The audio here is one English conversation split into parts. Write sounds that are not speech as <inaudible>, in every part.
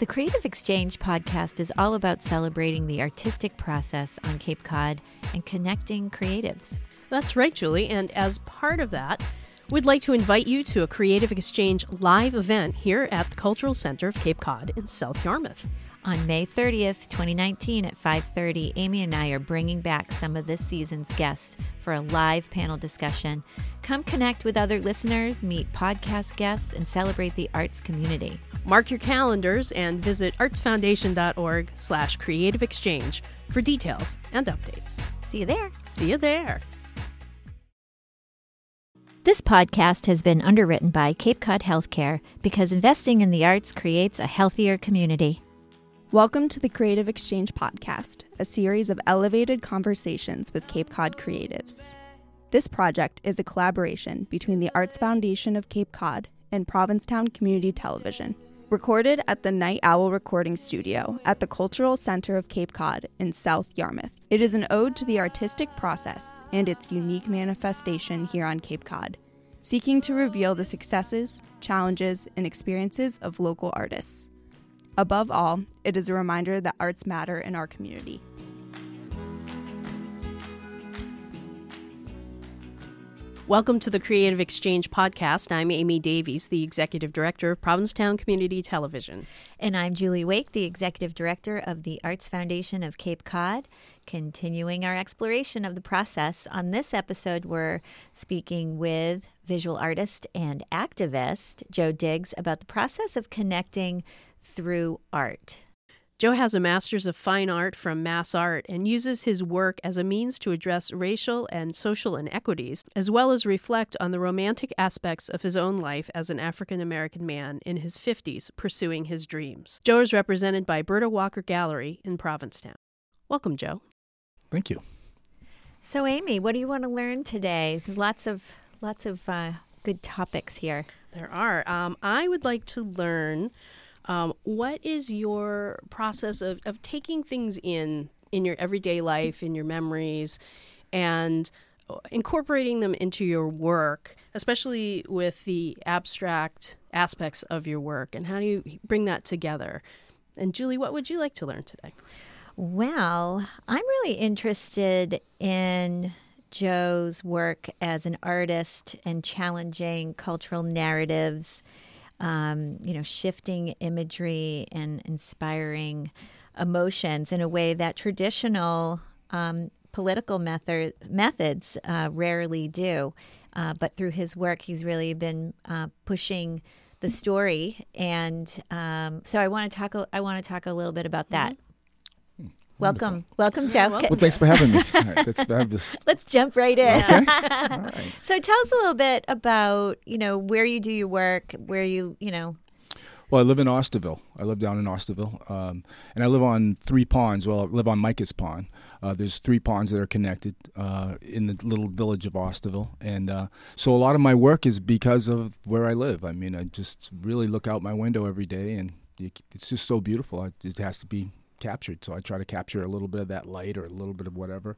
The Creative Exchange podcast is all about celebrating the artistic process on Cape Cod and connecting creatives. That's right, Julie. And as part of that, we'd like to invite you to a Creative Exchange live event here at the Cultural Center of Cape Cod in South Yarmouth. On May 30th, 2019 at 5:30, Amy and I are bringing back some of this season's guests for a live panel discussion. Come connect with other listeners, meet podcast guests, and celebrate the arts community. Mark your calendars and visit artsfoundation.org slash creative exchange for details and updates. See you there. See you there. This podcast has been underwritten by Cape Cod Healthcare because investing in the arts creates a healthier community. Welcome to the Creative Exchange Podcast, a series of elevated conversations with Cape Cod creatives. This project is a collaboration between the Arts Foundation of Cape Cod and Provincetown Community Television. Recorded at the Night Owl Recording Studio at the Cultural Center of Cape Cod in South Yarmouth. It is an ode to the artistic process and its unique manifestation here on Cape Cod, seeking to reveal the successes, challenges, and experiences of local artists. Above all, it is a reminder that arts matter in our community. Welcome to the Creative Exchange podcast. I'm Amy Davies, the Executive Director of Provincetown Community Television. And I'm Julie Wake, the Executive Director of the Arts Foundation of Cape Cod. Continuing our exploration of the process, on this episode, we're speaking with visual artist and activist Joe Diggs about the process of connecting through art. Joe has a Master's of Fine Art from Mass Art and uses his work as a means to address racial and social inequities, as well as reflect on the romantic aspects of his own life as an African American man in his 50s pursuing his dreams. Joe is represented by Berta Walker Gallery in Provincetown. Welcome, Joe. Thank you. So, Amy, what do you want to learn today? There's lots of lots of uh, good topics here. There are. Um, I would like to learn um, what is your process of, of taking things in in your everyday life, in your memories, and incorporating them into your work, especially with the abstract aspects of your work? And how do you bring that together? And Julie, what would you like to learn today? Well, I'm really interested in Joe's work as an artist and challenging cultural narratives um, you know, shifting imagery and inspiring emotions in a way that traditional um, political method, methods uh, rarely do. Uh, but through his work, he's really been uh, pushing the story, and um, so I want to talk. I want to talk a little bit about that. Mm-hmm. Welcome, welcome, Joe. Well, thanks for having me. <laughs> right, let's. Let's jump right in. Okay. <laughs> right. So, tell us a little bit about you know where you do your work, where you you know. Well, I live in Osterville. I live down in Osterville, um, and I live on three ponds. Well, I live on Micah's Pond. Uh, there's three ponds that are connected uh, in the little village of Osterville, and uh, so a lot of my work is because of where I live. I mean, I just really look out my window every day, and it's just so beautiful. It has to be captured. So I try to capture a little bit of that light or a little bit of whatever.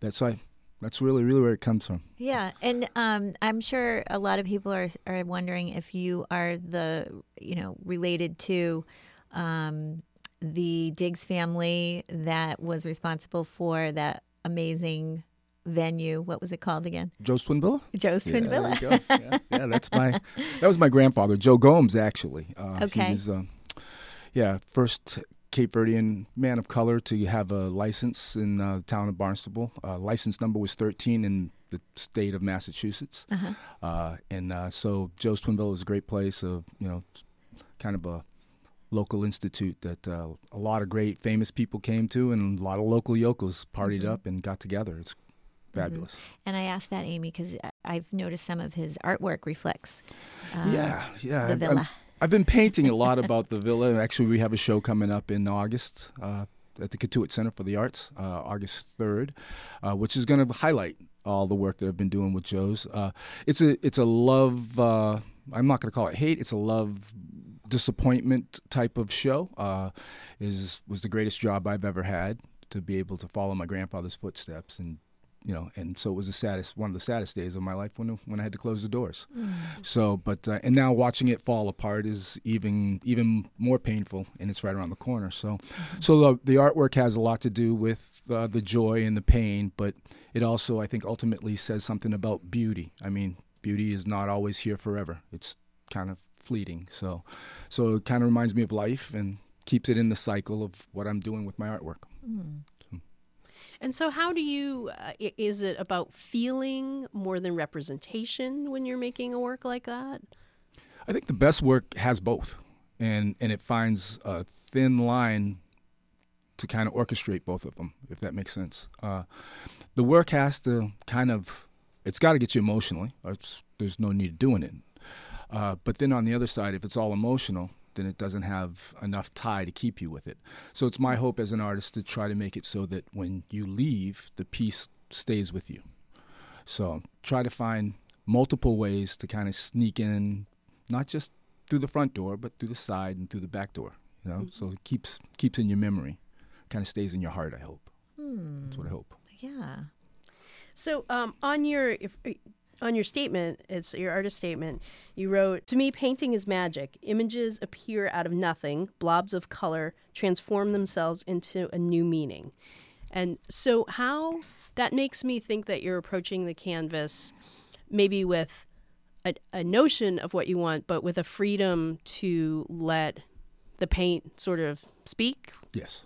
That's why that's really really where it comes from. Yeah, and um, I'm sure a lot of people are are wondering if you are the you know related to. Um, the Diggs family that was responsible for that amazing venue. What was it called again? Joe's Twin Villa. Joe's Twin yeah, Villa. yeah, yeah, that's my that was my grandfather, Joe Gomes, actually. Uh, okay. He was, uh, yeah, first Cape Verdean man of color to have a license in uh, the town of Barnstable. Uh, license number was 13 in the state of Massachusetts. Uh-huh. Uh, and uh, so Joe's Twin Villa is a great place of, you know, kind of a local institute that uh, a lot of great famous people came to and a lot of local yokels partied mm-hmm. up and got together. It's fabulous. Mm-hmm. And I asked that, Amy, because I've noticed some of his artwork reflects yeah, yeah. the villa. I'm, I've been painting a lot about the villa. Actually, we have a show coming up in August uh, at the Cotuit Center for the Arts, uh, August third, uh, which is going to highlight all the work that I've been doing with Joe's. Uh, it's a it's a love. Uh, I'm not going to call it hate. It's a love disappointment type of show. Uh, is was the greatest job I've ever had to be able to follow my grandfather's footsteps and you know, and so it was the saddest, one of the saddest days of my life when when I had to close the doors. Mm. So, but uh, and now watching it fall apart is even even more painful, and it's right around the corner. So, mm-hmm. so the, the artwork has a lot to do with uh, the joy and the pain, but it also, I think, ultimately says something about beauty. I mean, beauty is not always here forever; it's kind of fleeting. So, so it kind of reminds me of life and keeps it in the cycle of what I'm doing with my artwork. Mm. And so, how do you? Uh, is it about feeling more than representation when you're making a work like that? I think the best work has both, and and it finds a thin line to kind of orchestrate both of them, if that makes sense. Uh, the work has to kind of, it's got to get you emotionally. there's no need doing it. Uh, but then on the other side, if it's all emotional, then it doesn't have enough tie to keep you with it. So it's my hope as an artist to try to make it so that when you leave, the piece stays with you. So try to find multiple ways to kind of sneak in, not just through the front door, but through the side and through the back door. You know, mm-hmm. so it keeps keeps in your memory, kind of stays in your heart. I hope. Hmm. That's what I hope. Yeah. So um, on your if, on your statement, it's your artist statement, you wrote, To me, painting is magic. Images appear out of nothing, blobs of color transform themselves into a new meaning. And so, how that makes me think that you're approaching the canvas maybe with a, a notion of what you want, but with a freedom to let the paint sort of speak. Yes.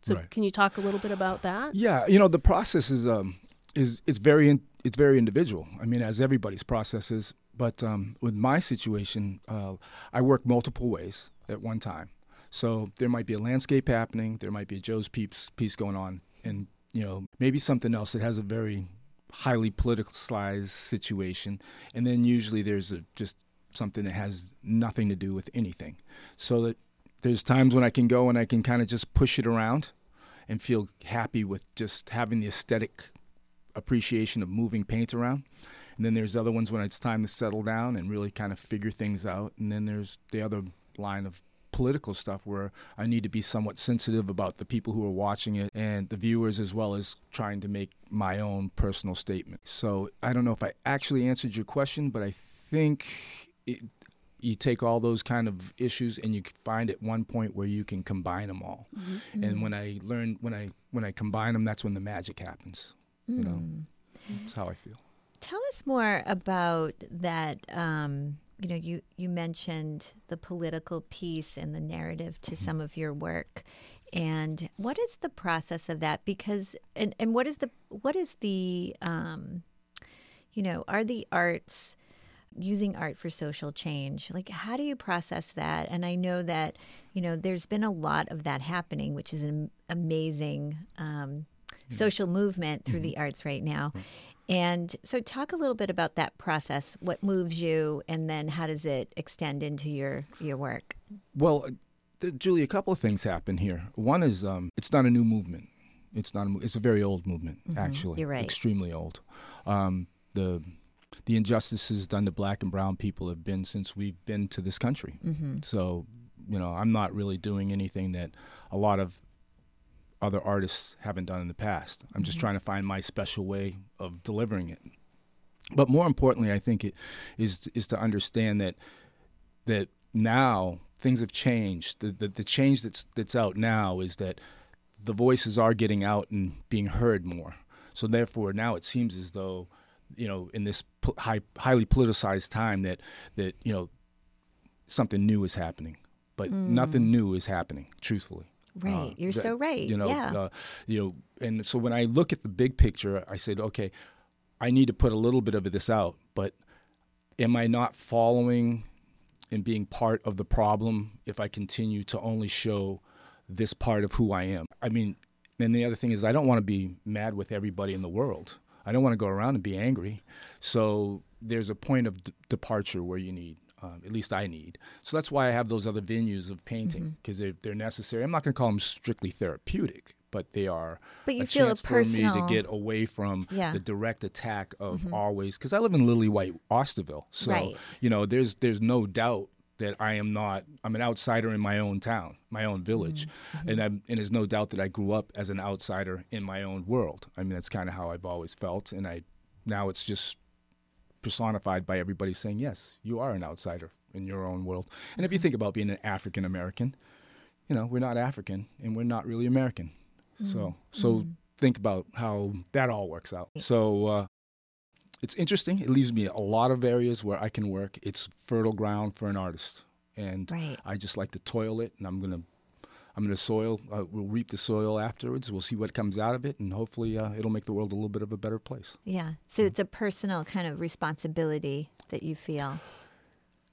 So, right. can you talk a little bit about that? Yeah, you know, the process is um, is it's very in, it's very individual. I mean, as everybody's process is. But um, with my situation, uh, I work multiple ways at one time. So there might be a landscape happening, there might be a Joe's Peeps piece going on, and you know maybe something else that has a very highly politicized situation, and then usually there's a, just something that has nothing to do with anything. So that there's times when I can go and I can kind of just push it around and feel happy with just having the aesthetic appreciation of moving paint around. And then there's other ones when it's time to settle down and really kind of figure things out. And then there's the other line of political stuff where I need to be somewhat sensitive about the people who are watching it and the viewers as well as trying to make my own personal statement. So I don't know if I actually answered your question, but I think it, you take all those kind of issues and you find at one point where you can combine them all. Mm-hmm. And when I learn when I when I combine them, that's when the magic happens. Mm. You know, hmm. that's how I feel. Tell us more about that. Um, you know, you you mentioned the political piece and the narrative to mm-hmm. some of your work, and what is the process of that? Because and and what is the what is the um, you know, are the arts using art for social change like how do you process that and i know that you know there's been a lot of that happening which is an amazing um, social movement through the mm-hmm. arts right now. And so, talk a little bit about that process. What moves you, and then how does it extend into your your work? Well, uh, Julie, a couple of things happen here. One is um, it's not a new movement. It's not. A, it's a very old movement, mm-hmm. actually. You're right. Extremely old. Um, the the injustices done to black and brown people have been since we've been to this country. Mm-hmm. So, you know, I'm not really doing anything that a lot of other artists haven't done in the past. I'm just mm-hmm. trying to find my special way of delivering it. But more importantly, I think it is is to understand that that now things have changed. The, the the change that's that's out now is that the voices are getting out and being heard more. So therefore, now it seems as though you know in this high, highly politicized time that that you know something new is happening, but mm. nothing new is happening. Truthfully. Right. Uh, You're that, so right. You know, yeah. Uh, you know, and so when I look at the big picture, I said, okay, I need to put a little bit of this out, but am I not following and being part of the problem if I continue to only show this part of who I am? I mean, and the other thing is, I don't want to be mad with everybody in the world. I don't want to go around and be angry. So there's a point of d- departure where you need um, at least I need. So that's why I have those other venues of painting because mm-hmm. they're, they're necessary. I'm not going to call them strictly therapeutic, but they are but you a feel chance a personal... for me to get away from yeah. the direct attack of mm-hmm. always because I live in Lily White, Osterville. So right. you know, there's there's no doubt that I am not. I'm an outsider in my own town, my own village, Mm-hmm. and I'm, and there's no doubt that I grew up as an outsider in my own world. I mean, that's kind of how I've always felt, and I now it's just personified by everybody saying, "Yes, you are an outsider in your own world." And if you think about being an African American, you know, we're not African and we're not really American. So so think about how that all works out. So uh, it's interesting. It leaves me a lot of areas where I can work. It's fertile ground for an artist, and Right. I just like to toil it, and I'm gonna. I'm gonna soil. Uh, we'll reap the soil afterwards. We'll see what comes out of it, and hopefully, uh, it'll make the world a little bit of a better place. Yeah. So it's a personal kind of responsibility that you feel.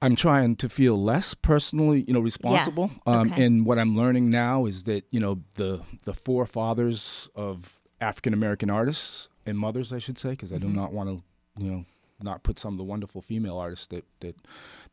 I'm trying to feel less personally, you know, responsible. Um, Okay. And what I'm learning now is that you know the the forefathers of African American artists and mothers, I should say, because I do not want to, you know, not put some of the wonderful female artists that that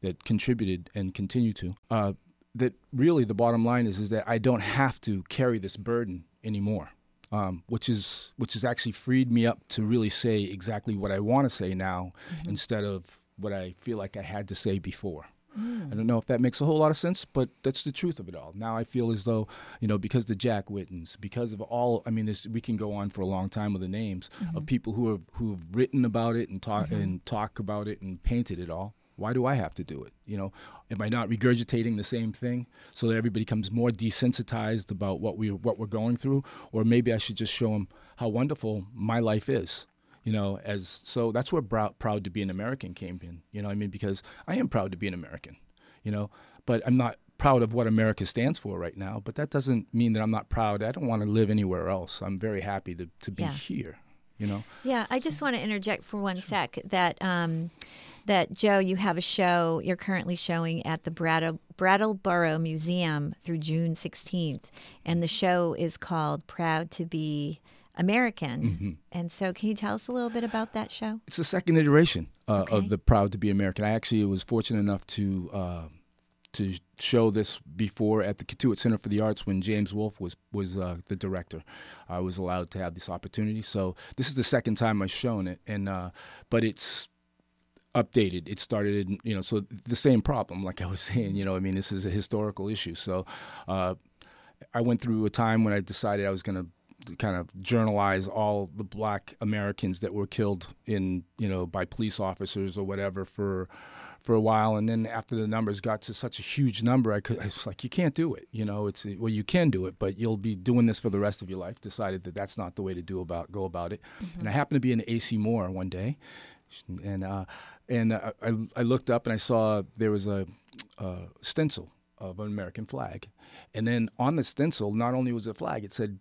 that contributed and continue to. Uh, that really the bottom line is is that I don't have to carry this burden anymore. Um, which is which has actually freed me up to really say exactly what I want to say now mm-hmm. instead of what I feel like I had to say before. Mm. I don't know if that makes a whole lot of sense, but that's the truth of it all. Now I feel as though, you know, because the Jack Whittens, because of all, I mean, this, we can go on for a long time with the names of mm-hmm. people who have who have written about it and talk mm-hmm. and talk about it and painted it all. Why do I have to do it? You know, am I not regurgitating the same thing so that everybody becomes more desensitized about what we what we're going through, or maybe I should just show them how wonderful my life is you know as so that's where proud, proud to be an american came in you know i mean? Because i am proud to be an american you know? But i'm not proud of what america stands for right now but that doesn't mean that i'm not proud. I don't want to live anywhere else. I'm very happy to, to be Yeah. here you know? Yeah, I just want to interject for one sec that um, that Joe, you have a show you're currently showing at the Brattle, Brattleboro Museum through June 16th, and the show is called "Proud to Be American." Mm-hmm. And so, can you tell us a little bit about that show? it's the second iteration uh, Okay. of the proud to be american i actually was fortunate enough to uh, to show this before at the Cotuit Center for the Arts when James Wolfe was was uh, the director. I was allowed to have this opportunity, so this is the second time I've shown it, and uh, but it's updated. It started, in, you know, so the same problem, like I was <laughs> saying, you know, I mean, this is a historical issue. So uh, I went through a time when I decided I was going to kind of journalize all the black Americans that were killed in, you know, by police officers or whatever for for a while, and then after the numbers got to such a huge number, I could I was like, you can't do it. You know, it's well, you can do it, but you'll be doing this for the rest of your life. Decided that that's not the way to do about go about it, and I happened to be in AC Moore one day, and uh, and uh, I I looked up and I saw there was a, a stencil of an American flag, and then on the stencil, not only was a flag, it said,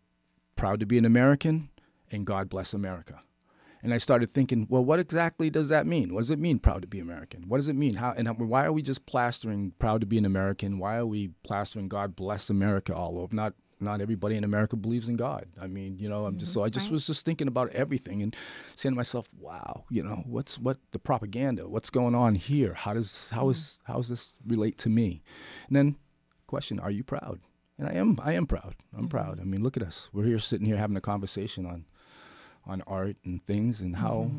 "Proud to be an American," and "God bless America." And I started thinking, well, what exactly does that mean? What does it mean, proud to be American? What does it mean? How and why are we just plastering proud to be an American? Why are we plastering God bless America all over? Not not everybody in America believes in God. I mean, you know, I'm just mm-hmm. so I just right. was just thinking about everything and saying to myself, wow, you know, what's what the propaganda? What's going on here? How does how mm-hmm. is how does this relate to me? And then question, are you proud? And I am I am proud. I'm mm-hmm. proud. I mean, look at us. We're here sitting here having a conversation on on art and things and how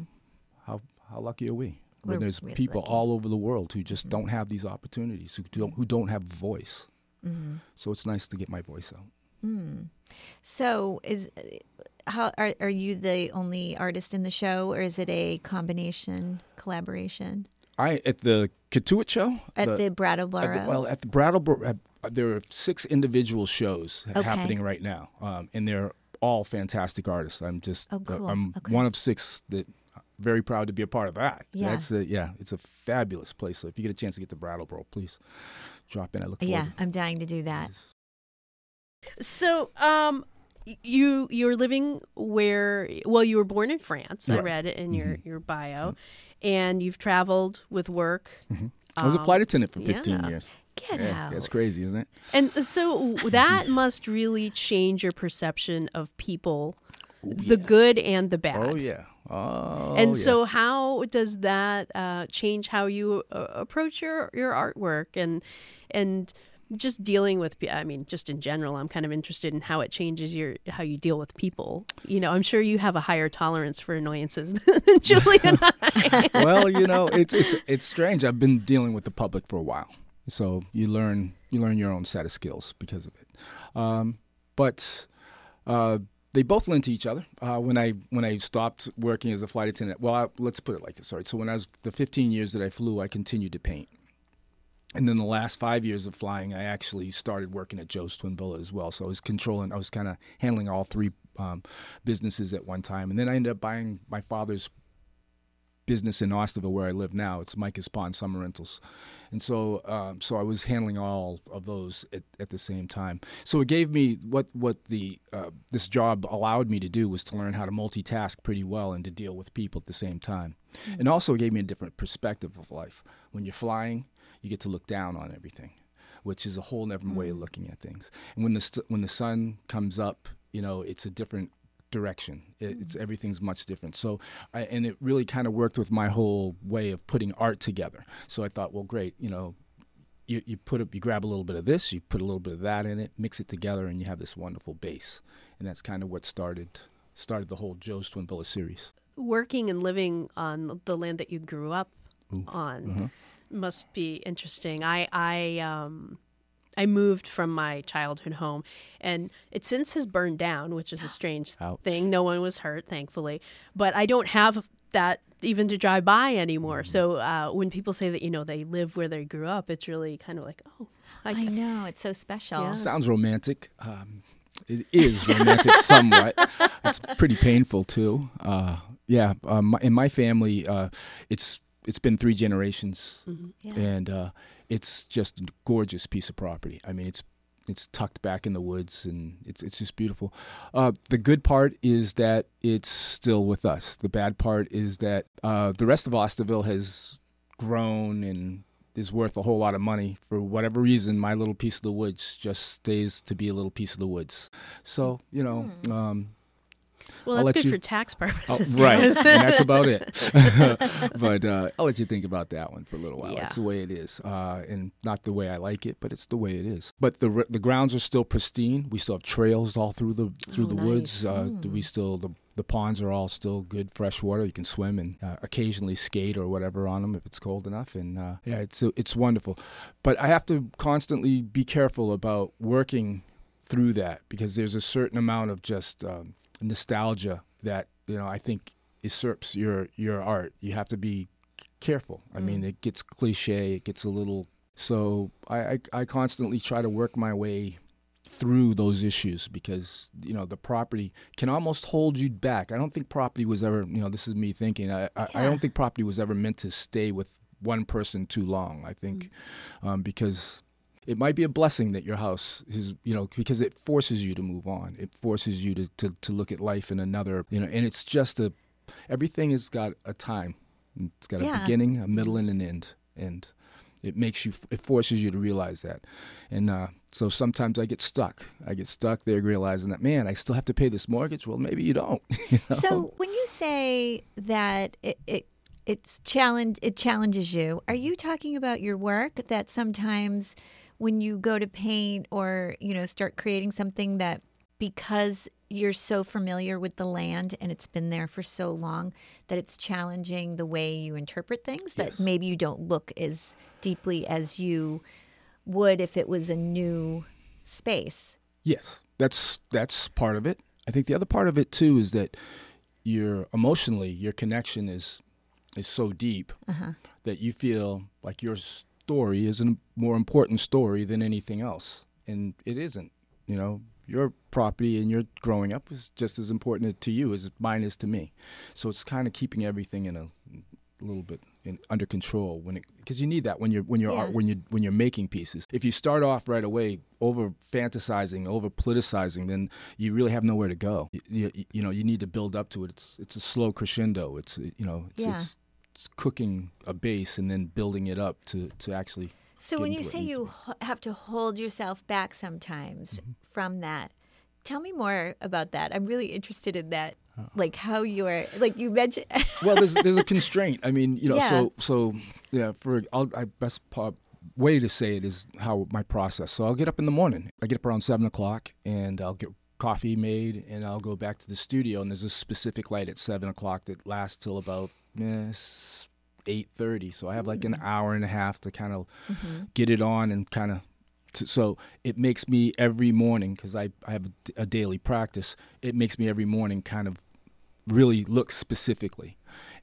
how how lucky are we when there's really people lucky. all over the world who just don't have these opportunities who don't who don't have voice so it's nice to get my voice out So, is how are are you the only artist in the show, or is it a combination collaboration i at the Cotuit show at the, at the- Brattleboro? well at the Brattleboro uh, there are six individual shows Okay. happening right now um, and they're all fantastic artists i'm just Oh, cool. i'm Okay. one of six that very proud to be a part of that Yeah. that's a, yeah it's a fabulous place so if you get a chance to get to Brattleboro please drop in i look forward yeah, I'm dying to do that. So, um, you you're living where? Well, you were born in France. I read it in your your bio, and you've traveled with work. I was a Um, flight attendant for 15 yeah. years. Get Yeah, out. that's crazy, isn't it? And so <laughs> that must really change your perception of people, the good and the bad. Oh yeah. Oh. and yeah. so, how does that uh, change how you uh, approach your, your artwork and and just dealing with i mean, just in general, I'm kind of interested in how it changes your how you deal with people. You know, I'm sure you have a higher tolerance for annoyances <laughs> than Julie and I. <laughs> well, you know, it's it's it's strange. I've been dealing with the public for a while, So you learn you learn your own set of skills because of it. Um, but uh, they both lend to each other. Uh, when I when I stopped working as a flight attendant, well, I, let's put it like this. Sorry. So when I was the 15 years that I flew, I continued to paint. And then the last five years of flying, I actually started working at Joe's Twin Villa as well. So I was controlling, I was kind of handling all three um, businesses at one time. And then I ended up buying my father's business in Osterville, where I live now. It's Micah's Pond Summer Rentals, and so um, so I was handling all of those at, at the same time. So it gave me what what the uh, this job allowed me to do was to learn how to multitask pretty well and to deal with people at the same time, mm-hmm. and also it gave me a different perspective of life. When you're flying, you get to look down on everything, which is a whole different mm-hmm. way of mm. looking at things. And when the st- when the sun comes up, you know it's a different direction. It, it's everything's much different. So, I, and it really kind of worked with my whole way of putting art together. So I thought, well, great, you know, you, you put up, you grab a little bit of this, you put a little bit of that in it, mix it together, and you have this wonderful base. And that's kind of what started started the whole Joe's Twin Villa series. Working and living on the land that you grew up on mm-hmm. Must be interesting. I I um I moved from my childhood home, and it since has burned down, which is a strange Ouch. thing. No one was hurt, thankfully, but I don't have that even to drive by anymore. Mm-hmm. So uh, when people say that you know they live where they grew up, it's really kind of like oh, I, I know it's so special. Yeah. Sounds romantic. Um, it is romantic <laughs> somewhat. It's pretty painful too. Uh, yeah, um, in my family, uh, it's it's been three generations, mm-hmm. yeah. and uh, it's just a gorgeous piece of property. I mean, it's it's tucked back in the woods and it's it's just beautiful. Uh, the good part is that it's still with us. The bad part is that uh, the rest of Osterville has grown and is worth a whole lot of money. For whatever reason, my little piece of the woods just stays to be a little piece of the woods. So you know. Mm. Um, well, that's good you, for tax purposes. Oh, right, and that's <laughs> about it. <laughs> but uh, I'll let you think about that one for a little while. Yeah. It's the way it is, uh, and not the way I like it, but it's the way it is. But the the grounds are still pristine. We still have trails all through the through oh, the nice. woods. Uh, mm. We still the the ponds are all still good fresh water. You can swim and uh, occasionally skate or whatever on them if it's cold enough. And uh, yeah, it's it's wonderful. But I have to constantly be careful about working through that because there's a certain amount of just um, nostalgia that you know I think usurps your your art. You have to be careful. I mean, mm. it gets cliche. It gets a little. So I, I, I constantly try to work my way through those issues because you know the property can almost hold you back. I don't think property was ever you know this is me thinking. I I. I don't think property was ever meant to stay with one person too long. I think mm. um, because it might be a blessing that your house is, you know, because it forces you to move on. It forces you to, to, to look at life in another, you know, and it's just a, everything has got a time. It's got yeah. a beginning, a middle, and an end. And it makes you, it forces you to realize that. And uh, so sometimes I get stuck. I get stuck there realizing that, man, I still have to pay this mortgage. Well, maybe you don't. <laughs> You know? So when you say that it, it it's challenge it challenges you, are you talking about your work that sometimes when you go to paint or, you know, start creating something that because you're so familiar with the land and it's been there for so long that it's challenging the way you interpret things yes. that maybe you don't look as deeply as you would if it was a new space. Yes. That's that's part of it. I think the other part of it too is that your emotionally your connection is is so deep uh-huh. that you feel like you're story is a more important story than anything else, and it isn't. You know, your property and your growing up is just as important to you as mine is to me. So it's kind of keeping everything in a, a little bit in, under control when it because you need that when you're when you're yeah. when you when you're making pieces. If you start off right away over fantasizing, over politicizing, then you really have nowhere to go. You, you, you, know, you need to build up to it. It's it's a slow crescendo. It's you know, it's, yeah. it's cooking a base and then building it up to, to actually. So when you say you have to hold yourself back sometimes mm-hmm. from that, tell me more about that. I'm really interested in that. Oh. Like how you're like you mentioned. <laughs> well, there's there's a constraint. I mean, you know, yeah. so so yeah. For I'll, I best part, way to say it is how my process. So I'll get up in the morning. I get up around seven o'clock and I'll get coffee made and I'll go back to the studio and there's a specific light at seven o'clock that lasts till about eh, eight thirty. So I have like an hour and a half to kind of Mm-hmm. get it on and kind of. So it makes me every morning because I, I have a, a daily practice. It makes me every morning kind of really look specifically,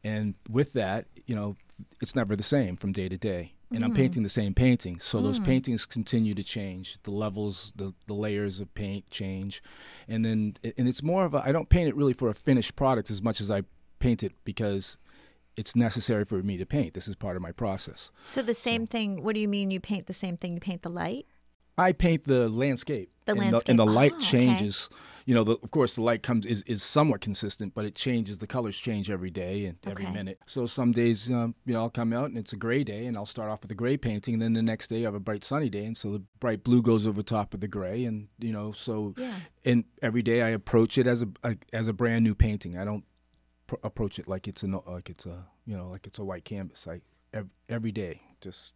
and with that, you know, it's never the same from day to day. And I'm painting the same painting, so those paintings continue to change. The levels, the the layers of paint change, and then and it's more of a. I don't paint it really for a finished product as much as I paint it because it's necessary for me to paint. This is part of my process. So the same thing. What do you mean? You paint the same thing? You paint the light? I paint the landscape. The and landscape. and the light Oh, okay. changes. You know, the, of course, the light comes is, is somewhat consistent, but it changes. The colors change every day and every Okay. minute. So some days, um, you know, I'll come out and it's a gray day, and I'll start off with a gray painting. And then the next day, I have a bright sunny day, and so the bright blue goes over top of the gray, and you know, so Yeah. and every day I approach it as a, a as a brand new painting. I don't pr- approach it like it's a like it's a you know like it's a white canvas. Like ev- every day just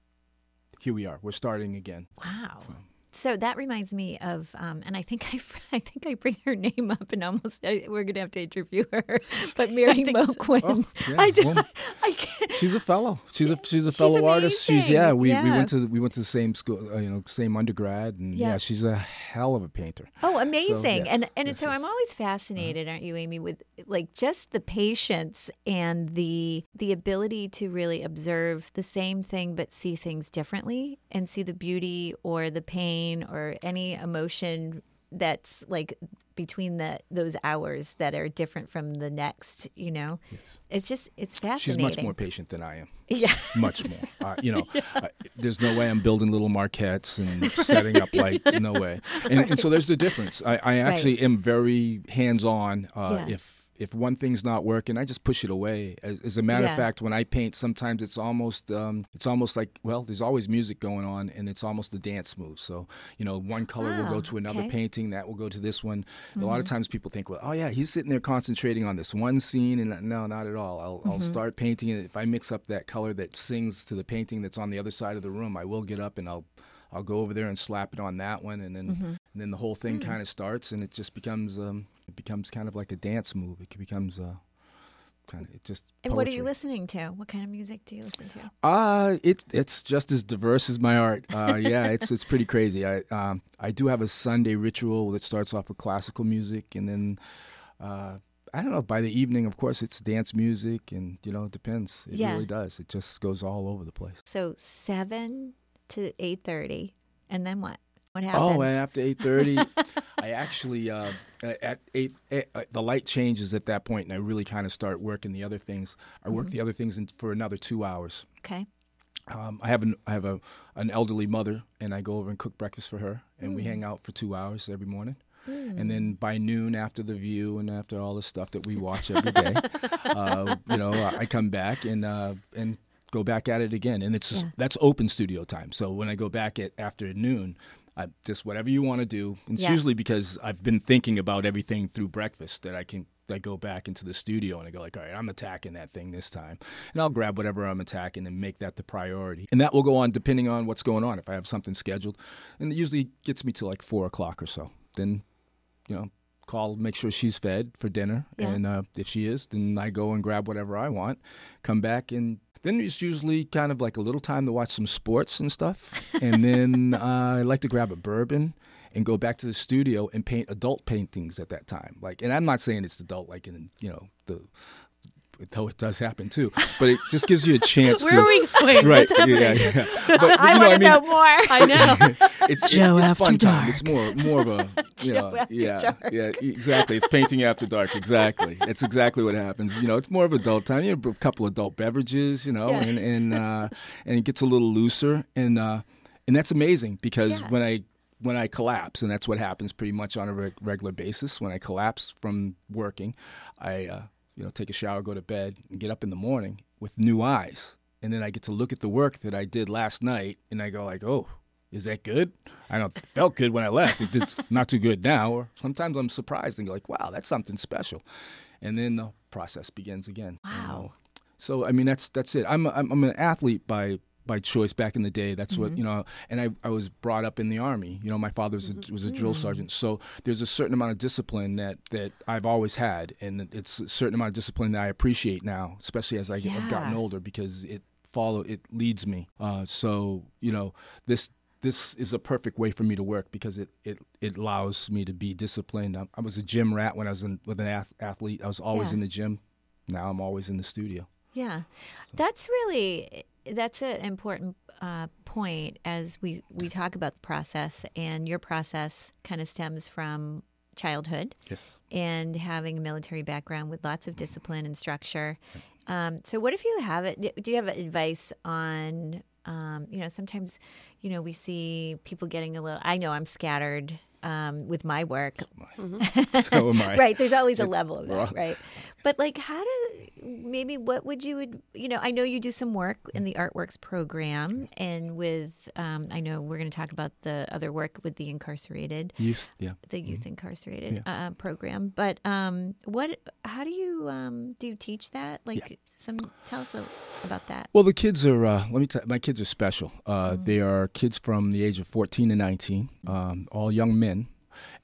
here we are. We're starting again. Wow. So that reminds me of, um, and I think I, <laughs> I think I bring her name up, and almost I, we're gonna have to interview her. <laughs> But <laughs> Mary think so. Moquin, Oh, yeah, I do. well, I can't. She's a fellow. She's a she's a She's fellow artist. She's yeah. We we went to we went to the same school. Uh, you know, same undergrad, and yeah. Yeah. she's a hell of a painter. Oh, amazing! yes, and and yes, so I'm always fascinated, aren't you, Amy, with like just the patience and the the ability to really observe the same thing but see things differently and see the beauty or the pain or any emotion that's like between the those hours that are different from the next. You know, it's just it's fascinating She's much more patient than I am. Yeah. <laughs> Much more. Uh, you know, <laughs> uh, there's no way I'm building little maquettes and setting up <laughs> lights. No way. And, and so there's the difference. I, I actually am very hands on. Uh, Yeah. If if one thing's not working, I just push it away. As, as a matter Yeah. of fact, when I paint, sometimes it's almost um, it's almost like well, there's always music going on, and it's almost a dance move. So you know, one color will go to another okay. Mm-hmm. painting, that will go to this one. A lot of times people think, well, oh yeah, he's sitting there concentrating on this one scene, and no, not at all. I'll, I'll Mm-hmm. start painting it. If I mix up that color that sings to the painting that's on the other side of the room, I will get up and I'll I'll go over there and slap it on that one, and then Mm-hmm. and then the whole thing Hmm. kind of starts, and it just becomes um, it becomes kind of like a dance move. It becomes uh, kind of it just. And what are you listening to? What kind of music do you listen to? Uh it's it's just as diverse as my art. Uh, <laughs> yeah, it's it's pretty crazy. I um I do have a Sunday ritual that starts off with classical music, and then uh, I don't know. By the evening, of course, it's dance music, and you know it depends. It Yeah. really does. It just goes all over the place. So seven to eight thirty, and then what? What happens? Oh, and after eight thirty, <laughs> I actually uh, at eight eh, uh, the light changes at that point, and I really kind of start working the other things. I work the other things in, for another two hours. okay. Um, I have an I have a an elderly mother, and I go over and cook breakfast for her, and Hmm. we hang out for two hours every morning. And then by noon, after the view and after all the stuff that we watch every day, <laughs> uh, you know, I come back and uh, and go back at it again. And it's just, Yeah. that's open studio time. So when I go back at after noon, I just whatever you want to do. It's Yeah. usually because I've been thinking about everything through breakfast that I can. I go back into the studio and I go like, all right, I'm attacking that thing this time, and I'll grab whatever I'm attacking and make that the priority. And that will go on depending on what's going on. If I have something scheduled, and it usually gets me to like four o'clock or so. Then, you know, call, make sure she's fed for dinner, Yeah. and uh, if she is, then I go and grab whatever I want, come back and. Then it's usually kind of like a little time to watch some sports and stuff. And then <laughs> uh, I like to grab a bourbon and go back to the studio and paint adult paintings at that time. Like, and I'm not saying it's adult, like in you know the, though it does happen too. But it just gives you a chance <laughs> Where to. are we going? Right, What's happening? yeah, yeah. <laughs> But, but, I you know, want I to mean, know more. <laughs> I know. it's it- Joe it's After fun time. It's more more of a you know After yeah Dark. yeah exactly. It's painting after dark. Exactly. It's exactly what happens. You know, it's more of adult time. You have a couple adult beverages. You know, Yeah. and and uh, and it gets a little looser and uh, and that's amazing because Yeah. when I when I collapse, and that's what happens pretty much on a reg- regular basis. When I collapse from working, I uh, you know take a shower, go to bed, and get up in the morning with new eyes, and then I get to look at the work that I did last night, and I go like, oh. Is that good? I don't felt good when I left. It did not too good now. Or sometimes I'm surprised and go like, "Wow, that's something special," and then the process begins again. you Wow. know. So I mean, that's that's it. I'm a, I'm, I'm an athlete by by choice back in the day. That's what mm-hmm. you know. And I, I was brought up in the army. You know, my father was a, mm-hmm. was a drill mm-hmm. sergeant, so there's a certain amount of discipline that that I've always had, and it's a certain amount of discipline that I appreciate now, especially as I get, I've gotten older, because it follow it leads me. Uh, so you know this. This is a perfect way for me to work because it, it, it allows me to be disciplined. I, I was a gym rat when I was in, with an ath- athlete. I was always Yeah. in the gym. Now I'm always in the studio. Yeah, that's really that's an important uh, point as we we talk about the process, and your process kind of stems from childhood Yes. and having a military background with lots of discipline and structure. Um, so, what if you have it? Do you have advice on? Um, you know, sometimes, you know, we see people getting a little. I know I'm scattered um, with my work, So am I. <laughs> right there's always a level of that right? But like how do maybe what would you would you know i know you do some work in the artworks program and with um, i know we're going to talk about the other work with the incarcerated Youth, yeah. the youth incarcerated uh, program. But um, what how do you um, do you teach that? Like some tell us a, about that. Well, the kids are. Uh, let me tell. My kids are special. Uh, They are kids from the age of 14 to 19, um, all young men,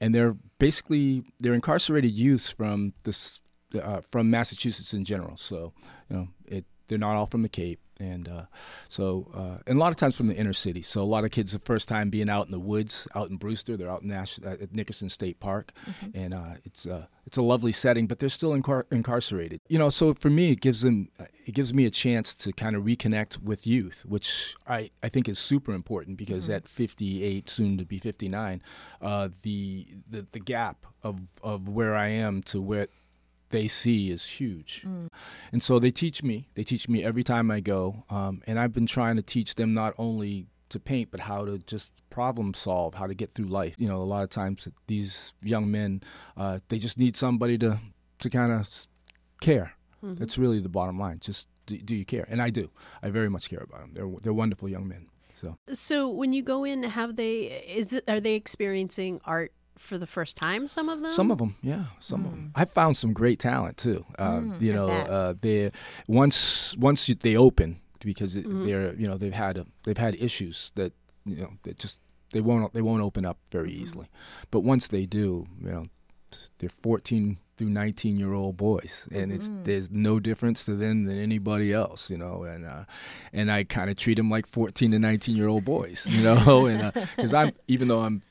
and they're basically they're incarcerated youths from this uh, from Massachusetts in general. So you know, it they're not all from the Cape, and uh, so uh, and a lot of times from the inner city. So a lot of kids the first time being out in the woods, out in Brewster. They're out in Nash- uh, at Nickerson State Park, and uh, it's uh, it's a lovely setting, but they're still incar- incarcerated. You know, so for me, it gives them it gives me a chance to kind of reconnect with youth, which I, I think is super important because at 58, soon to be 59, uh, the, the the gap of of where I am to where they see is huge. And so they teach me. They teach me every time I go. Um, and I've been trying to teach them not only to paint, but how to just problem solve, how to get through life. You know, a lot of times these young men, uh, they just need somebody to, to kind of care. That's really the bottom line. Just do, do you care? And I do. I very much care about them. They're, they're wonderful young men. So So when you go in, have they is it are they experiencing art for the first time? Some of them. Some of them, yeah, some of them. I found some great talent too. Uh, Mm, you know, uh, they once once you, they open because it, they're you know they've had a, they've had issues that you know that just they won't they won't open up very easily. But once they do, you know, they're 14 through 19 year old boys and it's there's no difference to them than anybody else you know and uh and i kind of treat them like 14 to 19 year old boys you know <laughs> and because i'm even though i'm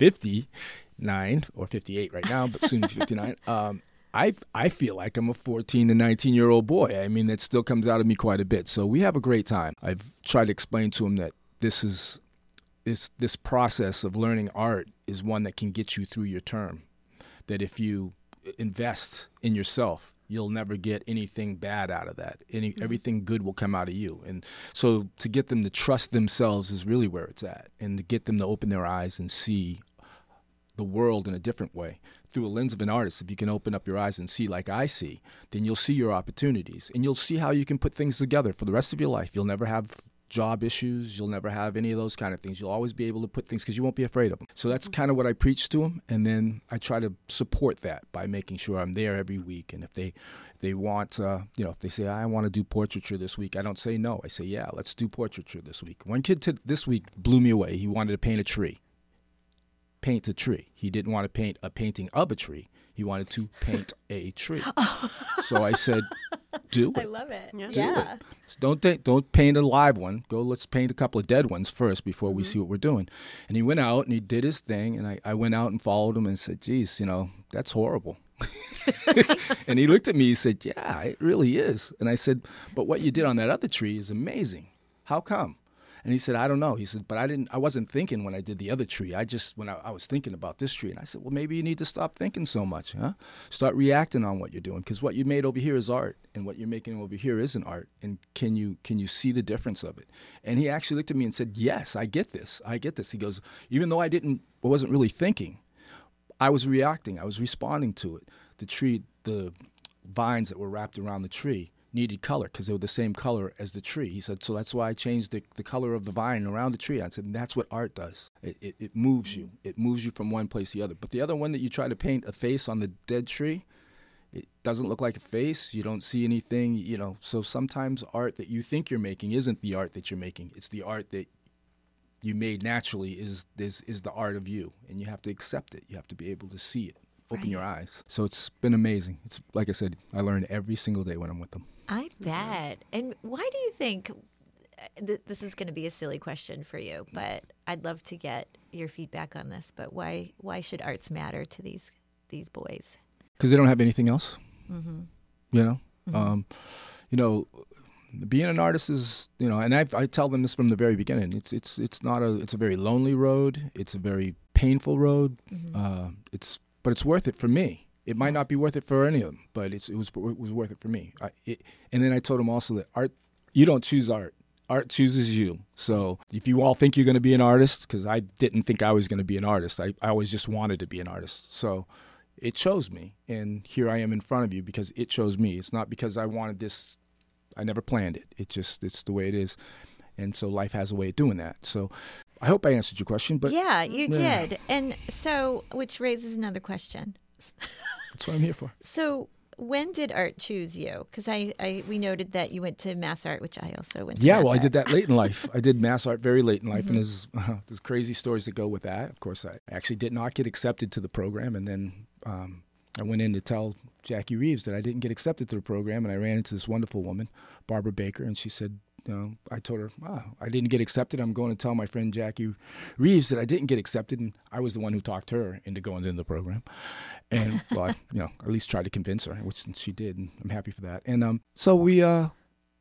59 or 58 right now but soon 59 <laughs> um I, I feel like I'm a 14 to 19 year old boy. I mean, that still comes out of me quite a bit. So we have a great time. I've tried to explain to him that this is this this process of learning art is one that can get you through your term. That if you invest in yourself, you'll never get anything bad out of that. Any everything good will come out of you. And so to get them to trust themselves is really where it's at, and to get them to open their eyes and see the world in a different way through a lens of an artist. If you can open up your eyes and see like I see, then you'll see your opportunities and you'll see how you can put things together for the rest of your life. You'll never have job issues. You'll never have any of those kind of things. You'll always be able to put things because you won't be afraid of them. So that's kind of what I preach to them, and then I try to support that by making sure I'm there every week. And if they, if they want, uh, you know, if they say I want to do portraiture this week, I don't say no. I say yeah, let's do portraiture this week. One kid t- this week blew me away. He wanted to paint a tree paint a tree. He didn't want to paint a painting of a tree. He wanted to paint a tree. <laughs> Oh. so I said, "Do <laughs> it. I love it Yeah. Do it. So Don't ta- don't paint a live one. Go. Let's paint a couple of dead ones first before we mm-hmm. see what we're doing." And he went out and he did his thing. And I, I went out and followed him and said, "Geez, you know that's horrible." <laughs> and he looked at me. He said, "Yeah, it really is." And I said, "But what you did on that other tree is amazing. How come?" And he said, I don't know. He said, but I didn't. I wasn't thinking when I did the other tree. I just when I, I was thinking about this tree, and I said, well, maybe you need to stop thinking so much, huh? Start reacting on what you're doing, because what you made over here is art, and what you're making over here isn't art. And can you can you see the difference of it? And he actually looked at me and said, Yes, I get this. I get this. He goes, even though I didn't, wasn't really thinking, I was reacting. I was responding to it. The tree, the vines that were wrapped around the tree needed color because they were the same color as the tree. He said, so that's why I changed the, the color of the vine around the tree. I said, that's what art does. It, it, it moves you. It moves you from one place to the other. But the other one that you try to paint a face on the dead tree, it doesn't look like a face. You don't see anything, you know. So sometimes art that you think you're making isn't the art that you're making. It's the art that you made naturally is is is the art of you, and you have to accept it. You have to be able to see it, open Right. your eyes. So it's been amazing. It's like I said, I learn every single day when I'm with them. I bet. And why do you think uh, th- this is going to be a silly question for you, but I'd love to get your feedback on this. But why why should arts matter to these these boys? because they don't have anything else. Mm-hmm. You know, um, you know, being an artist is you know, and I I tell them this from the very beginning. It's it's it's not a it's a very lonely road. It's a very painful road. Uh, it's but it's worth it for me. It might not be worth it for any of them, but it's it was it was worth it for me. I, it, and then I told them also that art you don't choose art. Art chooses you. So if you all think you're going to be an artist, because I didn't think I was going to be an artist, I, I always just wanted to be an artist. So it chose me and here i am in front of you because it chose me it's not because i wanted this i never planned it it just it's the way it is and so life has a way of doing that so i hope i answered your question but yeah, you Yeah. did. And so, which raises another question. That's what i'm here for So, when did art choose you? Because I, I we noted that you went to Mass Art, which I also went. to yeah well i did that late in life i did mass art very late in life Mm-hmm. and there's <laughs> there's crazy stories that go with that of course i actually did not get accepted to the program and then um, i went in to tell jackie reeves that i didn't get accepted to the program and i ran into this wonderful woman barbara baker and she said you know, I told her, wow, I didn't get accepted. I'm going to tell my friend Jackie Reeves that I didn't get accepted, and I was the one who talked her into going into the program. And <laughs> well, I, you know, at least tried to convince her, which she did, and I'm happy for that. And um, so we uh,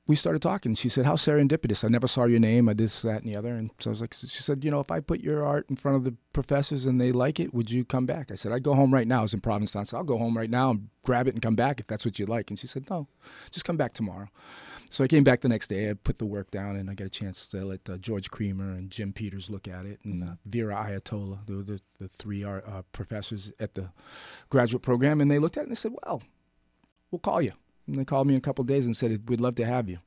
we started talking. She said, "How serendipitous! I never saw your name. I did this, that, and the other." And so I was like, "She said, you know, if I put your art in front of the professors and they like it, would you come back?" I said, "I'd go home right now." I was in Provincetown, so I'll go home right now and grab it and come back if that's what you like. And she said, "No, just come back tomorrow." So I came back the next day. I put the work down, and I got a chance to let uh, George Creamer and Jim Peters look at it, and uh, Vera Ayatollah, the, the the three art, uh, professors at the graduate program, and they looked at it and they said, "Well, we'll call you." And they called me in a couple of days and said, "We'd love to have you."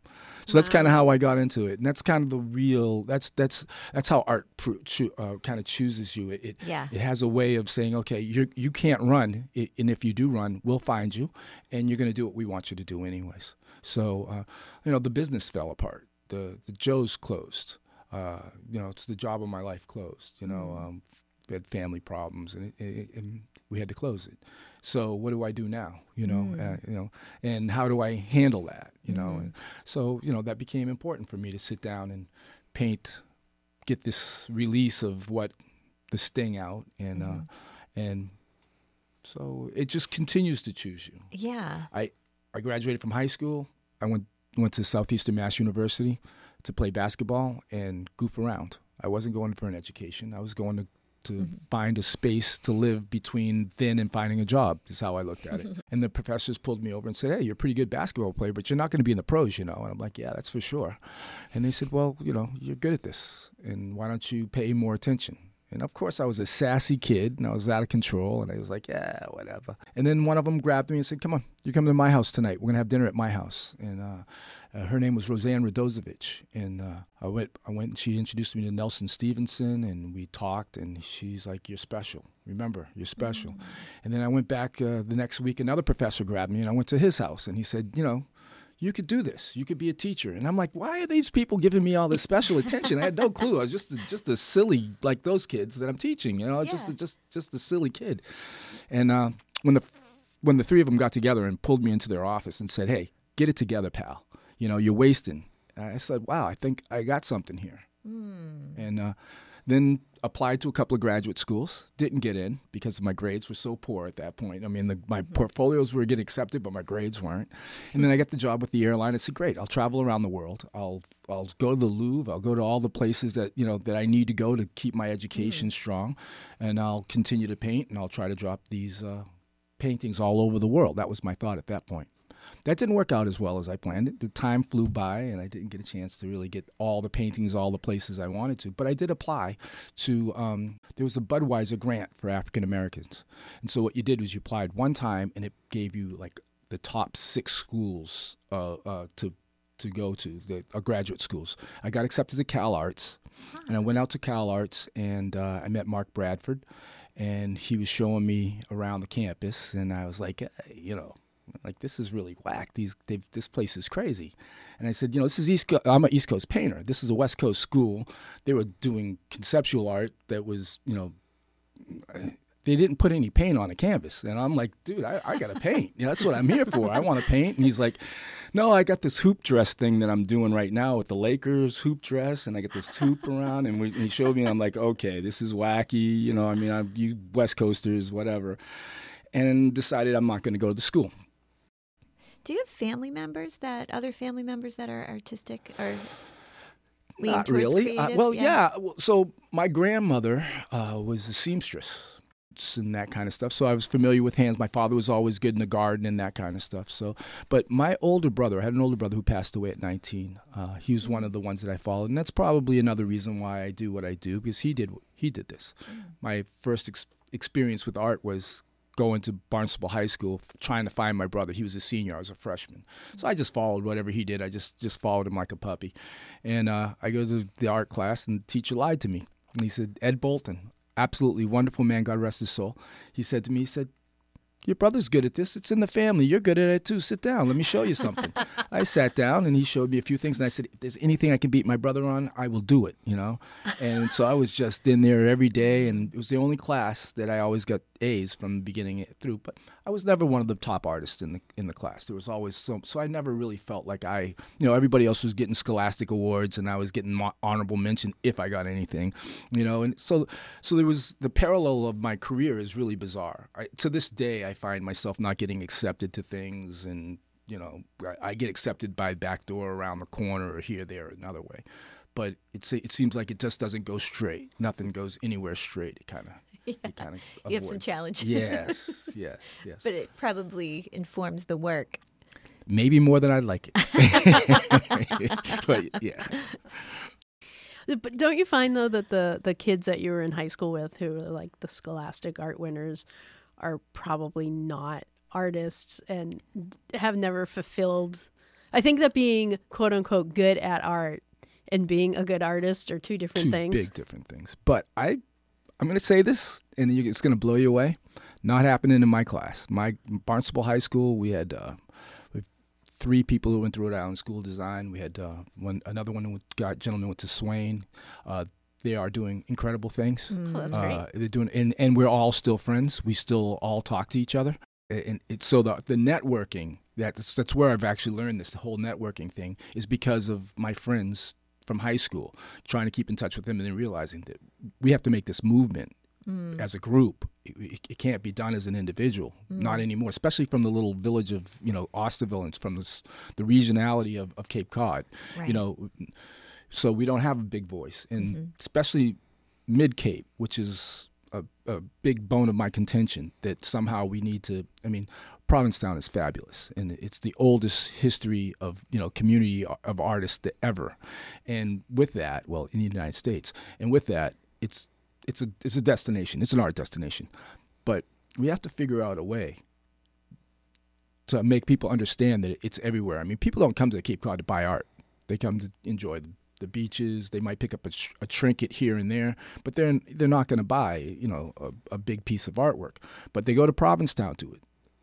So that's kind of how I got into it, and that's kind of the real. That's that's that's how art pr- choo- uh, kind of chooses you. It, it Yeah. it has a way of saying, "Okay, you you can't run, and if you do run, we'll find you, and you're going to do what we want you to do anyways." So, uh, you know, the business fell apart. The the Joe's closed. Uh, you know, it's the job of my life closed. You know, um, we had family problems, and, it, it, and we had to close it. So, what do I do now? You know, uh, you know, and how do I handle that? You know, and so you know that became important for me to sit down and paint, get this release of what the sting out, and uh, and so it just continues to choose you. Yeah. I I graduated from high school. I went went to Southeastern Mass University to play basketball and goof around. I wasn't going for an education. I was going to to mm-hmm. find a space to live between then and finding a job is how I looked at it. <laughs> and the professors pulled me over and said, "Hey, you're a pretty good basketball player, but you're not going to be in the pros, you know." And I'm like, "Yeah, that's for sure." And they said, "Well, you know, you're good at this, and why don't you pay more attention?" And of course, I was a sassy kid and I was out of control. And I was like, yeah, whatever. And then one of them grabbed me and said, come on, you're coming to my house tonight. We're going to have dinner at my house. And uh, uh, her name was Roseanne Radozovich. And uh, I, went, I went and she introduced me to Nelson Stevenson and we talked. And she's like, you're special. Remember, you're special. And then I went back uh, the next week. Another professor grabbed me and I went to his house. And he said, you know, you could do this. You could be a teacher. And I'm like, why are these people giving me all this special attention? I had no clue. I was just a, just a silly like those kids that I'm teaching. You know, just a, just just a silly kid. And uh, when the when the three of them got together and pulled me into their office and said, "Hey, get it together, pal. You know, you're wasting." I said, "Wow, I think I got something here." And uh, then applied to a couple of graduate schools. Didn't get in because my grades were so poor at that point. I mean, the, my portfolios were getting accepted, but my grades weren't. And then I got the job with the airline. I said, "Great, I'll travel around the world. I'll I'll go to the Louvre. I'll go to all the places that you know that I need to go to keep my education strong, and I'll continue to paint. And I'll try to drop these uh, paintings all over the world." That was my thought at that point. That didn't work out as well as I planned it. The time flew by, and I didn't get a chance to really get all the paintings, all the places I wanted to. But I did apply to. Um, there was a Budweiser grant for African Americans, and so what you did was you applied one time, and it gave you like the top six schools uh, uh, to to go to, the uh, graduate schools. I got accepted to Cal Arts, and I went out to Cal Arts, and uh, I met Mark Bradford, and he was showing me around the campus, and I was like, "Hey, you know Like this is really whack. These this place is crazy. And I said, you know, this is East. Co- I'm an East Coast painter. This is a West Coast school. They were doing conceptual art that was, you know, they didn't put any paint on a canvas. And I'm like, dude, I, I got to paint. That's what I'm here for. I want to paint. And he's like, no, I got this hoop dress thing that I'm doing right now with the Lakers hoop dress. And I get this hoop around. And, we, and he showed me, and I'm like, okay, this is wacky. You know, I mean, I'm, you West Coasters, whatever. And decided I'm not going to go to the school. Do you have family members that, other family members that are artistic or not really. Uh, well, yeah. yeah. So my grandmother uh, was a seamstress and that kind of stuff. So I was familiar with hands. My father was always good in the garden and that kind of stuff. So, but my older brother, I had an older brother who passed away at 19. Uh, he was one of the ones that I followed, and that's probably another reason why I do what I do because he did he did this. Mm. My first ex- experience with art was going to Barnstable High School trying to find my brother. He was a senior, I was a freshman. So I just followed whatever he did. I just just followed him like a puppy. And uh, I go to the art class, and the teacher lied to me. And he said, Ed Bolton, absolutely wonderful man, God rest his soul. He said to me, he said, your brother's good at this. It's in the family. You're good at it too. Sit down. Let me show you something. <laughs> I sat down and he showed me a few things. And I said, if there's anything I can beat my brother on, I will do it, you know? And so I was just in there every day. And it was the only class that I always got A's from the beginning through. But I was never one of the top artists in the in the class. There was always some. So I never really felt like I, you know, everybody else was getting Scholastic awards and I was getting honorable mention if I got anything, you know. And so, so there was the parallel of my career is really bizarre. I, to this day, I find myself not getting accepted to things and you know, I get accepted by back door around the corner or here, there, another way. But it's, it seems like it just doesn't go straight. Nothing goes anywhere straight. It kind of yeah. <laughs> you kind of you have some challenges. yes, <laughs> yes, yes. But it probably informs the work. Maybe more than I'd like it. <laughs> but yeah. But don't you find though that the the kids that you were in high school with, who are like the Scholastic art winners, are probably not artists and have never fulfilled. I think that being quote unquote good at art and being a good artist are two different two things. Big different things. But I I'm going to say this, and it's going to blow you away. Not happening in my class. My Barnstable High School, we had uh, we three people who went to Rhode Island School of Design. We had uh, one another one who got gentleman went to Swain. Uh, they are doing incredible things. Mm. Oh, that's great. Uh, they're doing, and, and we're all still friends. We still all talk to each other. And it, so the the networking that's that's where I've actually learned this. The whole networking thing is because of my friends from high school, trying to keep in touch with them, and then realizing that we have to make this movement mm. as a group. It, it, can't be done as an individual, mm. not anymore. Especially from the little village of you know Osterville and from this, the regionality of, of Cape Cod. Right. You know, so we don't have a big voice, and mm-hmm. especially mid Cape, which is a, a, big bone of my contention that somehow we need to. I mean, Provincetown is fabulous, and it's the oldest history of you know community of artists ever. And with that, well, in the United States, and with that, it's it's a it's a destination. It's an art destination, but we have to figure out a way to make people understand that it's everywhere. I mean, people don't come to Cape Cod to buy art; they come to enjoy the, the beaches. They might pick up a, a, trinket here and there, but they're they're not going to buy you know a, a, big piece of artwork. But they go to Provincetown to it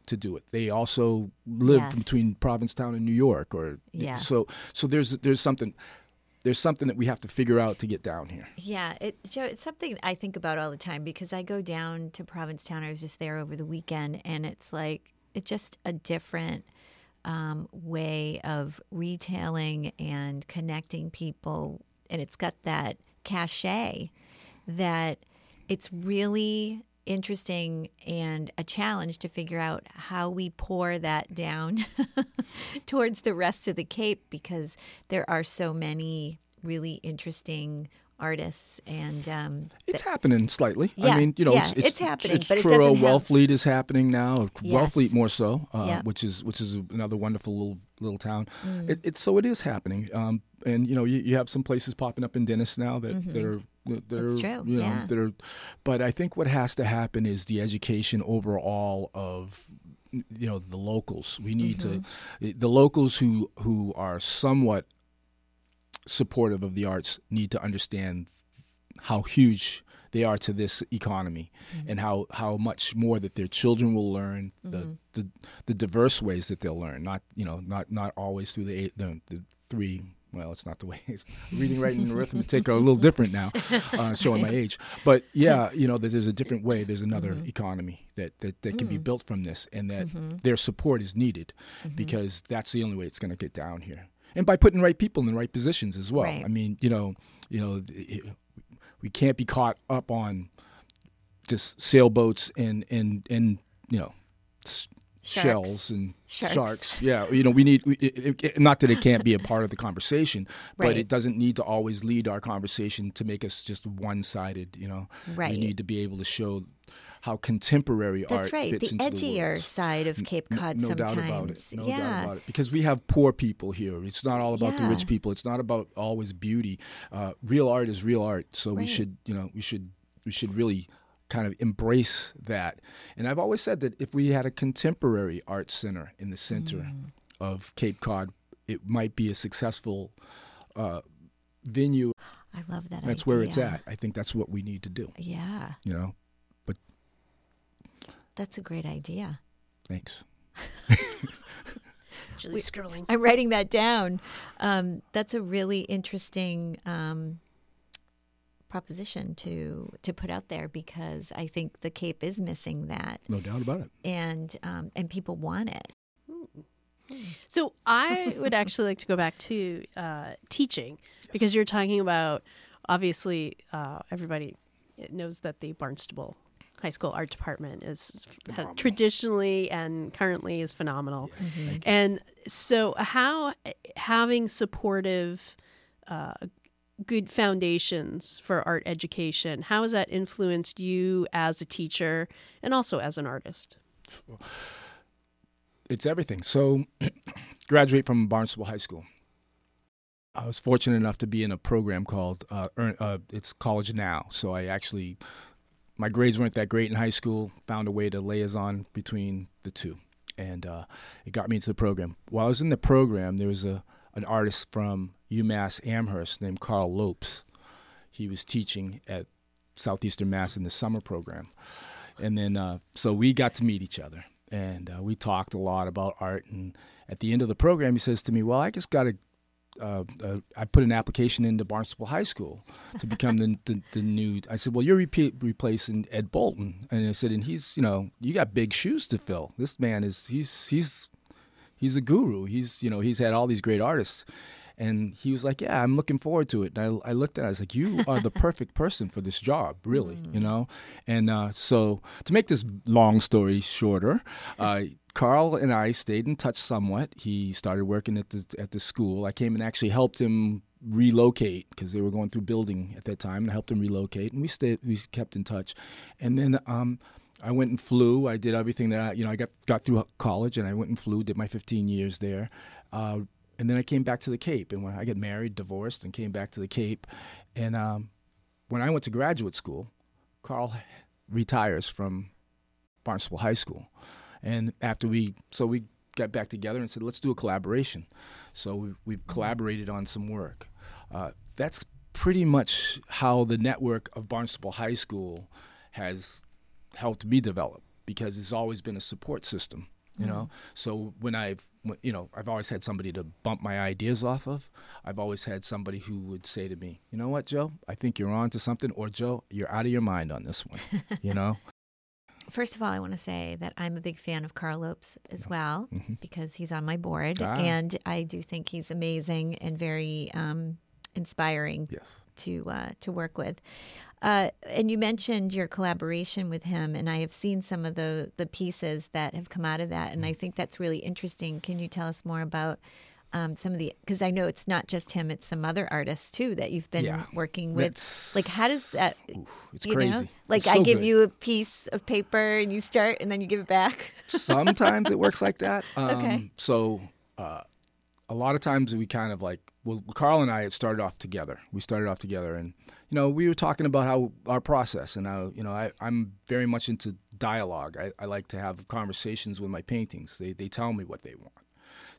to do it. They also live yes. between Provincetown and New York, or yeah. So so there's there's something there's something that we have to figure out to get down here. Yeah, it, Joe, it's something I think about all the time because I go down to Provincetown. I was just there over the weekend, and it's like it's just a different um, way of retailing and connecting people, and it's got that cachet that it's really interesting and a challenge to figure out how we pour that down <laughs> towards the rest of the Cape because there are so many really interesting artists and um, it's happening slightly. Yeah, I mean, you know, yeah, it's, it's, it's happening, it's but Truro, it doesn't have... Wellfleet is happening now. Yes. Wellfleet more so, uh, yeah. which is which is another wonderful little little town. Mm. It, it's so it is happening, um, and you know, you, you, have some places popping up in Dennis now that, mm-hmm. that are that are true. you know yeah. that are, but I think what has to happen is the education overall of you know the locals. We need mm-hmm. to the locals who who are somewhat supportive of the arts need to understand how huge they are to this economy mm-hmm. and how, how much more that their children will learn the, mm-hmm. the the diverse ways that they'll learn not you know not not always through the eight, the, the three well it's not the way <laughs> it's, reading writing and arithmetic are a little different now uh, <laughs> showing my age but yeah you know there's a different way there's another mm-hmm. economy that that, that can be built from this and that their support is needed because that's the only way it's going to get down here and by putting the right people in the right positions as well Right. i mean you know you know it, we can't be caught up on just sailboats and and and you know s- Sharks. shells and Sharks. sharks. Yeah, you know we need. We, it, it, not that it can't be a part of the conversation, but it doesn't need to always lead our conversation to make us just one-sided. You know, Right. we need to be able to show how contemporary That's art right. fits The into the edgier side of Cape Cod no sometimes. doubt about it. No yeah. doubt about it. Because we have poor people here. It's not all about the rich people. It's not about always beauty. Uh, real art is real art. So we should, you know, we should we should really kind of embrace that. And I've always said that if we had a contemporary art center in the center Mm. of Cape Cod, it might be a successful uh, venue. I love that That's where it's at. I think that's what we need to do. Yeah, You know. That's a great idea. Thanks. <laughs> Julie Skirling. I'm writing that down. Um, that's a really interesting um, proposition to to put out there because I think the Cape is missing that, No doubt about it. and um, and people want it. So I would actually like to go back to uh, teaching because you're talking about obviously uh, everybody knows that the Barnstable High School art department is ha- traditionally and currently is phenomenal. And so how having supportive uh, good foundations for art education how has that influenced you as a teacher and also as an artist it's everything. So, <clears throat> graduate from Barnstable High School. I was fortunate enough to be in a program called uh, uh, it's College Now. So I actually, my grades weren't that great in high school. Found a way to liaison between the two, and uh, it got me into the program. While I was in the program, there was a an artist from UMass Amherst named Carl Lopes. He was teaching at Southeastern Mass in the summer program, and then uh, so we got to meet each other and uh, we talked a lot about art. And at the end of the program, he says to me, "Well, I just got to." Uh, uh, I put an application into Barnstable High School to become the, the the new. I said, "Well, you're repe- replacing Ed Bolton," and I said, "And he's, you know, you got big shoes to fill. This man is he's he's he's a guru. He's you know he's had all these great artists." And he was like, "Yeah, I'm looking forward to it." And I, I looked at it. I was like, "You are the perfect person for this job, really." You know. And uh, so, to make this long story shorter, uh, Carl and I stayed in touch somewhat. He started working at the at the school. I came and actually helped him relocate because they were going through building at that time, and I helped him relocate. And we stayed, we kept in touch. And then um, I went and flew. I did everything that I, you know. I got got through college, and I went and flew. Did my 15 years there. Uh, and then I came back to the Cape, and when I got married, divorced, and came back to the Cape, and um, when I went to graduate school, Carl retires from Barnstable High School, and after we, so we got back together and said, let's do a collaboration. So we, we've collaborated on some work. Uh, that's pretty much how the network of Barnstable High School has helped me develop because it's always been a support system you know? So when i've you know i've always had somebody to bump my ideas off of i've always had somebody who would say to me you know what joe? I think you're on to something or joe you're out of your mind on this one you know <laughs> First of all, I want to say that I'm a big fan of Carl Lopes as well Mhm. because he's on my board, Ah. and I do think he's amazing and very um, inspiring yes to uh, to work with. Uh, and you mentioned your collaboration with him, and I have seen some of the the pieces that have come out of that, and I think that's really interesting. Can you tell us more about um, some of the? Because I know it's not just him; it's some other artists too that you've been Yeah. working with. That's- like, how does that? Oof, it's crazy know, like It's I give good. you a piece of paper and you start, and then you give it back. <laughs> sometimes it works like that. <laughs> Um, Okay. So uh, a lot of times we kind of like, well, Carl and I had started off together. We started off together, and you know, we were talking about how our process, and how you know, I, I'm very much into dialogue. I, I like to have conversations with my paintings. They they tell me what they want,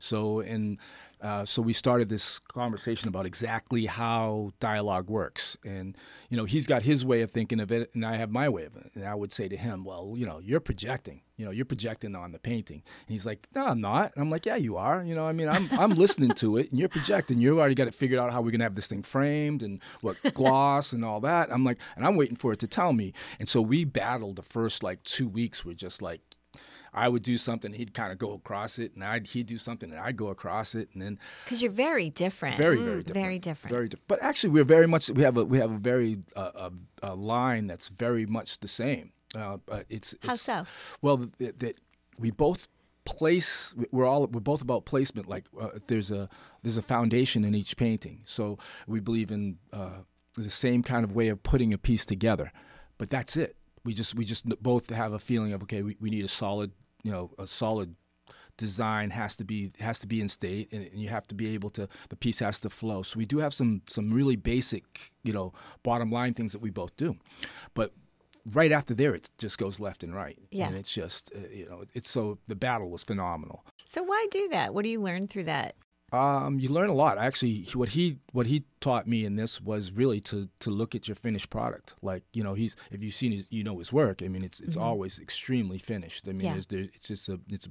So and uh, so we started this conversation about exactly how dialogue works, and you know he's got his way of thinking of it, and I have my way of it. And I would say to him, "Well, you know, you're projecting. You know, you're projecting on the painting." And he's like, "No, I'm not." And I'm like, "Yeah, you are. You know, I mean, I'm I'm listening to it, and you're projecting. You already got it figured out how we're gonna have this thing framed and what gloss and all that." I'm like, and I'm waiting for it to tell me. And so we battled the first like two weeks. We're just like I would do something, he'd kind of go across it, and I'd he'd do something, and I'd go across it, and then because you're very different, very very different, very different, very different. But actually, we're very much we have a we have a very uh, a, a line that's very much the same. Uh, it's, how so? Well, that, that we both place we're all we're both about placement like uh, there's a there's a foundation in each painting so we believe in uh, the same kind of way of putting a piece together but that's it we just we just both have a feeling of okay we, we need a solid you know a solid design has to be has to be in state and you have to be able to the piece has to flow. So we do have some some really basic you know bottom line things that we both do. But right after there it just goes left and right. Yeah. and it's just uh, you know it's so the battle was phenomenal. So why do that? What do you learn through that um, you learn a lot. Actually, what he what he taught me in this was really to to look at your finished product. Like you know, he's if you've seen his, you know his work. I mean, it's it's mm-hmm. always extremely finished. I mean, yeah. there, it's just a it's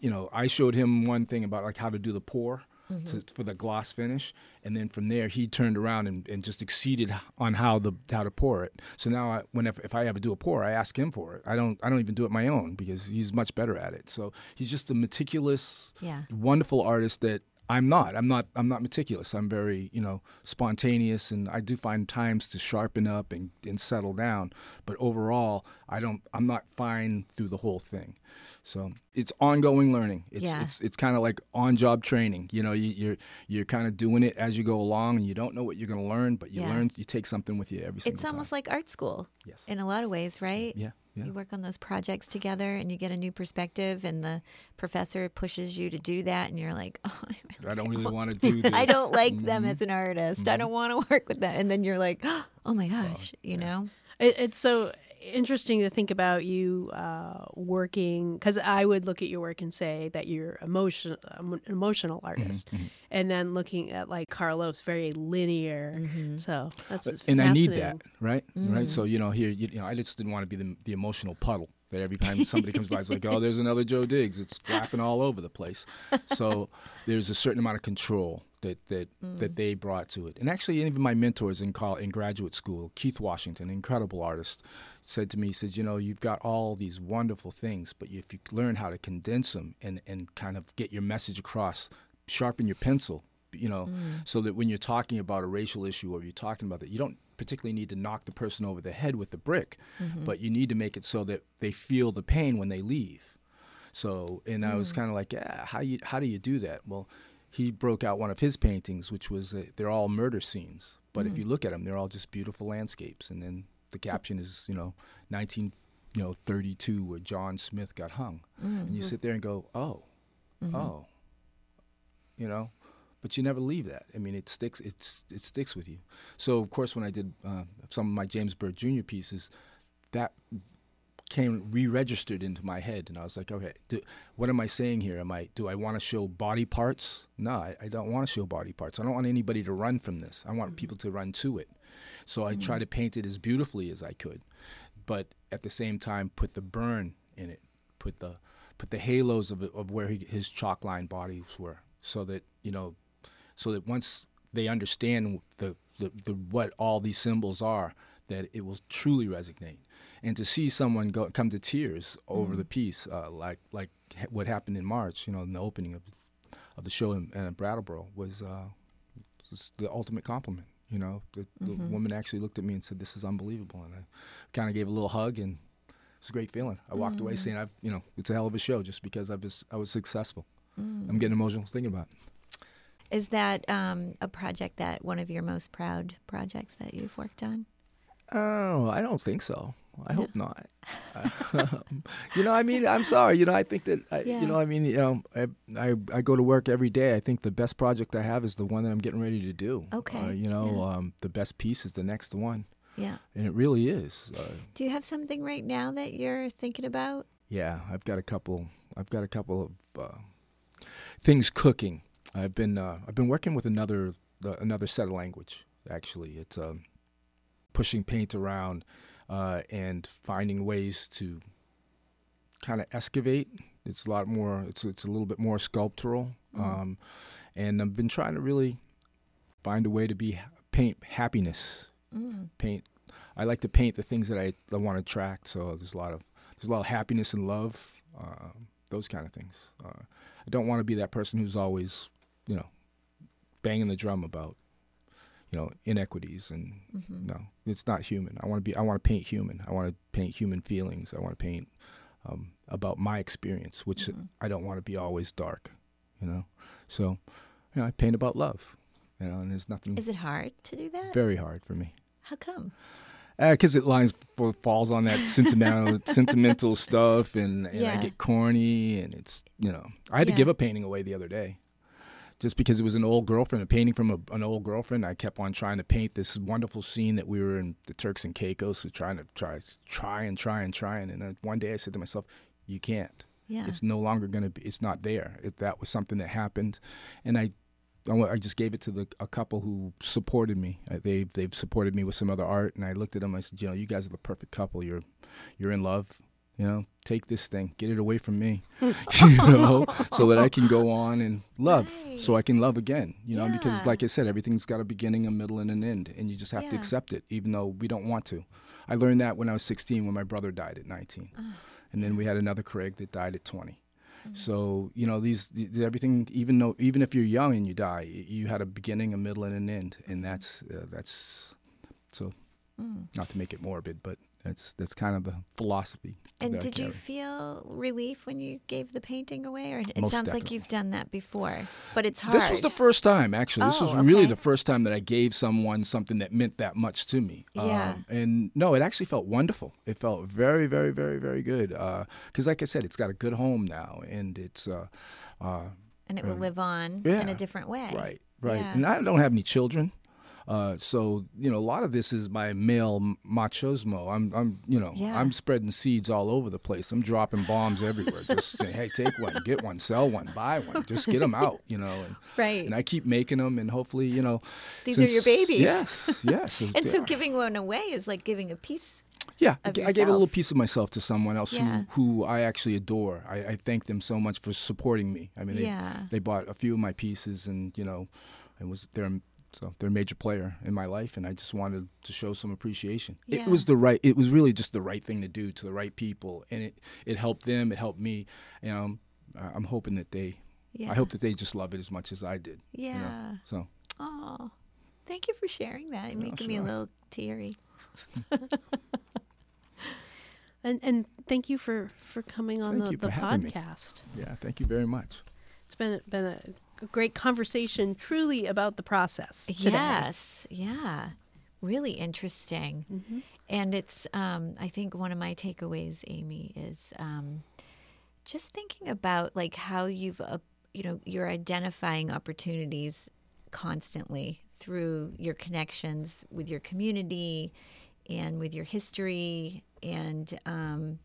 you know I showed him one thing about like how to do the pour. Mm-hmm. To, for the gloss finish, and then from there he turned around and, and just exceeded on how the how to pour it. So now, I, whenever if I ever do a pour, I ask him for it. I don't I don't even do it my own because he's much better at it. So he's just a meticulous, yeah. wonderful artist that I'm not. I'm not. I'm not meticulous. I'm very, you know, spontaneous, and I do find times to sharpen up and, and settle down. But overall, I don't. I'm not fine through the whole thing. So it's ongoing learning. It's yeah. it's it's kind of like on job training. You know, you, are you're, you're kind of doing it as you go along, and you don't know what you're going to learn, but you yeah. learn. You take something with you every single It's almost time. like art school. Yes. In a lot of ways, right? Yeah. Yeah. You work on those projects together and you get a new perspective, and the professor pushes you to do that, and you're like, <laughs> oh, I, really <laughs> I don't really want to do this. I don't like mm-hmm. them as an artist. Mm-hmm. I don't want to <laughs> work with them. And then you're like, <gasps> oh my gosh, you know? It, it's so interesting to think about you uh, working because I would look at your work and say that you're emotion, um, emotional mm-hmm, artist, mm-hmm, and then looking at like Carlos, very linear. Mm-hmm. So that's and I need that, right? Mm-hmm. Right. So you know, here, you, you, know, I just didn't want to be the, the emotional puddle that every time somebody comes by, it's like, <laughs> oh, there's another Joe Diggs. It's flapping all over the place. So <laughs> there's a certain amount of control that that mm. that they brought to it. And actually, even my mentors in college, in graduate school, Keith Washington, incredible artist, said to me, he says, you know, you've got all these wonderful things, but if you learn how to condense them and and kind of get your message across, sharpen your pencil, you know, mm. so that when you're talking about a racial issue or you're talking about that, you don't particularly need to knock the person over the head with the brick, mm-hmm. but you need to make it so that they feel the pain when they leave. So, and mm. I was mm. kind of like, yeah, how you how do you do that? Well, he broke out one of his paintings, which was uh, they're all murder scenes, but mm. if you look at them, they're all just beautiful landscapes. And then the caption is, you know, 19, you know, 32, where John Smith got hung, mm-hmm. and you sit there and go, oh, mm-hmm. oh, you know, but you never leave that. I mean, it sticks. It's it sticks with you. So of course, when I did uh, some of my James Byrd Jr. pieces, that came re-registered into my head, and I was like, okay, do, what am I saying here? Am I do I want to show body parts? No, I, I don't want to show body parts. I don't want anybody to run from this. I want mm-hmm. people to run to it. So I mm-hmm. try to paint it as beautifully as I could, but at the same time put the burn in it, put the put the halos of of where he, his chalk line bodies were, so that you know, so that once they understand the, the, the what all these symbols are, that it will truly resonate and to see someone go come to tears over mm. the piece, uh, like like what happened in March, you know, in the opening of of the show in, in Brattleboro, was, uh, was the ultimate compliment. You know, the, the mm-hmm. woman actually looked at me and said, "This is unbelievable," and I kind of gave a little hug, and it was a great feeling. I walked mm. away saying, "I've, you know, it's a hell of a show just because I was I was successful." Mm. I'm getting emotional thinking about it. Is that um, a project that one of your most proud projects that you've worked on? Oh, I don't think so. I hope not. <laughs> you know, I mean, I'm sorry. You know, I think that, I, yeah. you know, I mean, you know, I, I, I go to work every day. I think the best project I have is the one that I'm getting ready to do. Okay. Uh, you know, yeah. um, the best piece is the next one. Yeah. And it really is. Uh, do you have something right now that you're thinking about? Yeah, I've got a couple. I've got a couple of. Uh, things cooking. I've been uh, I've been working with another uh, another set of language. Actually, it's um, pushing paint around uh, and finding ways to kind of excavate. It's a lot more. It's it's a little bit more sculptural, Mm. um, and I've been trying to really find a way to be paint happiness. Mm. Paint. I like to paint the things that I, I want to attract. So there's a lot of there's a lot of happiness and love, uh, those kind of things. Uh, I don't want to be that person who's always, you know, banging the drum about, you know, inequities and Mhm. no, it's not human. I want to be. I want to paint human. I want to paint human feelings. I want to paint um, about my experience, which Mhm. I don't want to be always dark. You know, so you know, I paint about love. You know, and there's nothing Is it hard to do that? very hard for me How come? because it lines f- falls on that sentimental <laughs> sentimental stuff, and, and I get corny, and it's you know I had Yeah. to give a painting away the other day, just because it was an old girlfriend, a painting from a, an old girlfriend. I kept on trying to paint this wonderful scene that we were in the Turks and Caicos, so trying to try, try and try and try, and, and one day I said to myself, "You can't. Yeah. It's no longer going to be. It's not there. It, that was something that happened, and I." I I just gave it to the, a couple who supported me. They they've supported me with some other art, and I looked at them. I said, you know, you guys are the perfect couple. You're you're in love. You know, take this thing, get it away from me. <laughs> you know, so that I can go on and love, so I can love again. You know, because like I said, everything's got a beginning, a middle, and an end, and you just have to accept it, even though we don't want to. I learned that when I was 16, when my brother died at 19, and then we had another Craig that died at 20. Mm-hmm. So you know these th- everything. Even though even if you're young and you die, you had a beginning, a middle, and an end, and that's uh, that's so. Mm. Not to make it morbid, but that's that's kind of the philosophy. And did you feel relief when you gave the painting away? Or it Most sounds like you've done that before, but it's hard. This was the first time, actually. This was Oh, really okay. the first time that I gave someone something that meant that much to me. Yeah. Um, and no, it actually felt wonderful. It felt very, very, very, very good. Because, like I said, it's got a good home now, and it's uh, uh, and it will live on yeah. in a different way. right, right. Yeah. And I don't have any children. Uh, so you know, a lot of this is my male machismo. I'm, I'm, you know, Yeah. I'm spreading seeds all over the place. I'm dropping bombs everywhere. Just saying, hey, take one, get one, sell one, buy one. Just get them out, you know. And, Right. and I keep making them, and hopefully, you know, These are your babies. Yes, yes. <laughs> and so giving one away is like giving a piece. yeah, I gave a little piece of myself to someone else Yeah. who, who I actually adore. I, I thank them so much for supporting me. I mean, they, Yeah. they bought a few of my pieces, and you know, it was they're so they're a major player in my life, and I just wanted to show some appreciation. Yeah. It was the right. It was really just the right thing to do to the right people, and it it helped them. It helped me. You um, know, I- I'm hoping that they. Yeah. I hope that they just love it as much as I did. you know. Yeah. So Oh, thank you for sharing that. You're making me a little teary. <laughs> And and thank you for for coming on Thank the, you the for me. podcast. yeah, thank you very much. Been been a great conversation, truly about the process. Today. Yes. Yeah. Really interesting. Mm-hmm. And it's, um, I think one of my takeaways, Amy, is um, just thinking about like how you've, uh, you know, you're identifying opportunities constantly through your connections with your community and with your history and, um,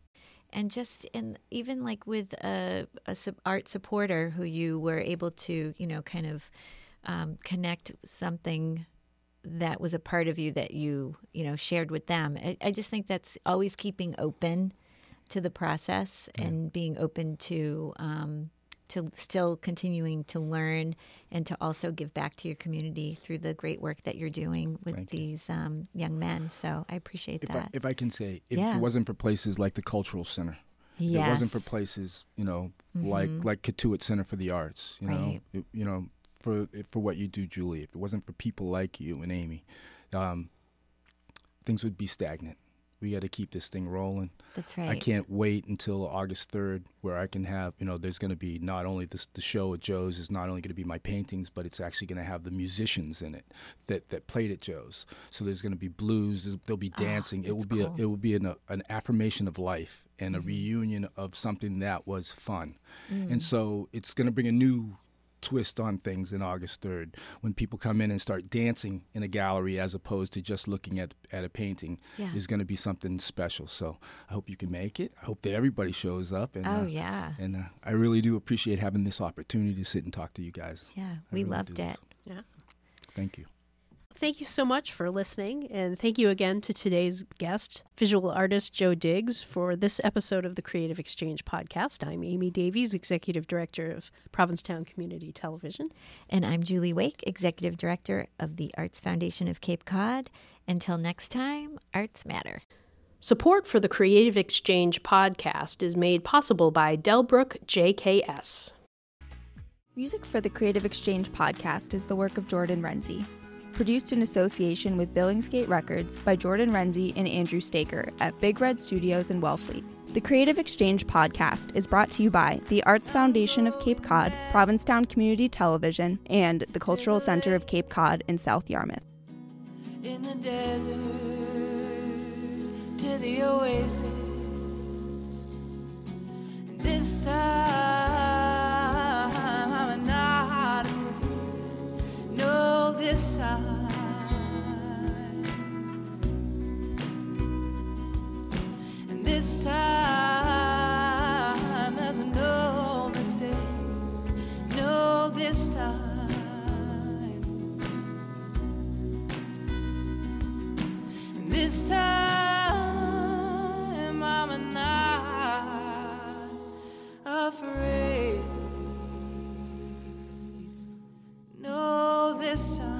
and just in even like with a, a sup- art supporter who you were able to, you know, kind of um, connect something that was a part of you that you you know shared with them i, I just think that's always keeping open to the process and being open to um, to still continuing to learn and to also give back to your community through the great work that you're doing with Thank you. these um, young men so i appreciate If I, that if I can say, if Yeah. it wasn't for places like the Cultural Center, if yes. it wasn't for places, you know, like Mhm. like Cotuit Center for the Arts, you know, Right. it- you know, for for what you do, Julie. If it wasn't for people like you and Amy, um, things would be stagnant. We got to keep this thing rolling. that's right I can't wait until August 3rd, where I can have, you know, there's going to be not only this, the show at Joe's is not only going to be my paintings, but it's actually going to have the musicians in it that, that played at Joe's. So there's going to be blues, there'll be Ah, dancing. it will be cool. a, it will be an, an affirmation of life and Mm-hmm. a reunion of something that was fun. Mm. And so it's going to bring a new twist on things in August 3rd when people come in and start dancing in a gallery as opposed to just looking at, at a painting Yeah. is going to be something special. So I hope you can make it. I hope that everybody shows up. And, Oh, uh, yeah. And uh, I really do appreciate having this opportunity to sit and talk to you guys. Yeah, I we really loved do. it. Yeah. Thank you. Thank you so much for listening, and thank you again to today's guest, visual artist Joe Diggs, for this episode of the Creative Exchange podcast. I'm Amy Davies, Executive Director of Provincetown Community Television. And I'm Julie Wake, Executive Director of the Arts Foundation of Cape Cod. Until next time, arts matter. Support for the Creative Exchange podcast is made possible by Delbrook JKS. Music for the Creative Exchange podcast is the work of Jordan Renzi. Produced in association with Billingsgate Records by Jordan Renzi and Andrew Staker at Big Red Studios in Wellfleet. The Creative Exchange podcast is brought to you by the Arts Foundation of Cape Cod, Provincetown Community Television, and the Cultural Center of Cape Cod in South Yarmouth. in the desert to the oasis. This time know this time. And this time, there's no mistake. This time. And this time, I'm not afraid. this time.